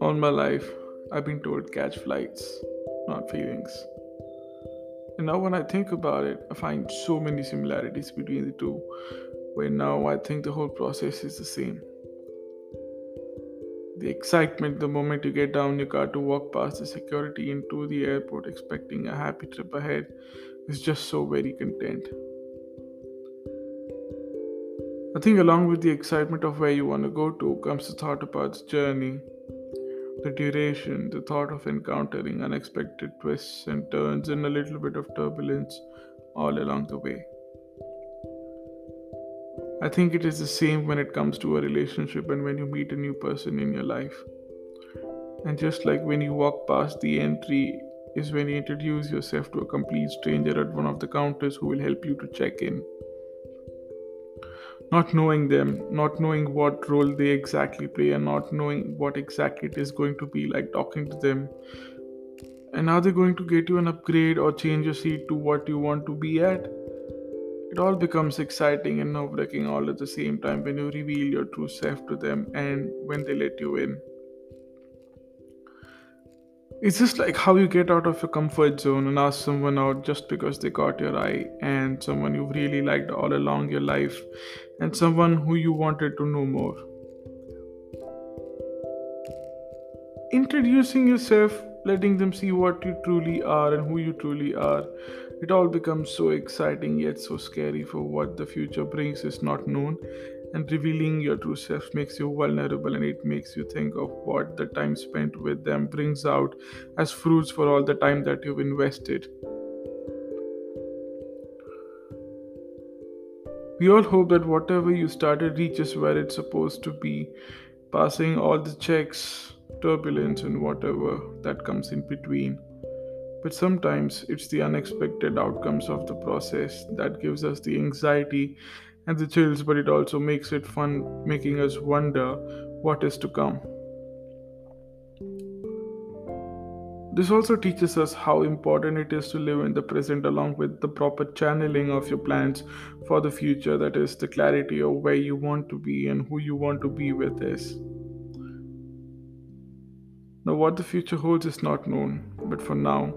All my life, I've been told catch flights, not feelings. And now, when I think about it, I find so many similarities between the two, where now I think the whole process is the same. The excitement the moment you get down your car to walk past the security into the airport expecting a happy trip ahead is just so very content. I think, along with the excitement of where you want to go to, comes the thought about the journey the duration, the thought of encountering unexpected twists and turns, and a little bit of turbulence all along the way. I think it is the same when it comes to a relationship and when you meet a new person in your life. And just like when you walk past the entry, is when you introduce yourself to a complete stranger at one of the counters who will help you to check in not knowing them, not knowing what role they exactly play, and not knowing what exactly it is going to be like talking to them. And are they going to get you an upgrade or change your seat to what you want to be at? It all becomes exciting and nerve wracking all at the same time when you reveal your true self to them and when they let you in. It's just like how you get out of your comfort zone and ask someone out just because they caught your eye, and someone you've really liked all along your life, and someone who you wanted to know more. Introducing yourself, letting them see what you truly are and who you truly are, it all becomes so exciting yet so scary for what the future brings is not known and revealing your true self makes you vulnerable and it makes you think of what the time spent with them brings out as fruits for all the time that you've invested. We all hope that whatever you started reaches where it's supposed to be, passing all the checks, turbulence, and whatever that comes in between. But sometimes it's the unexpected outcomes of the process that gives us the anxiety and the chills, but it also makes it fun, making us wonder what is to come. This also teaches us how important it is to live in the present along with the proper channeling of your plans for the future that is, the clarity of where you want to be and who you want to be with this. Now, what the future holds is not known, but for now,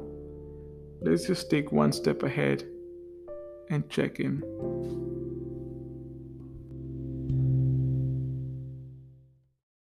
let's just take one step ahead and check in.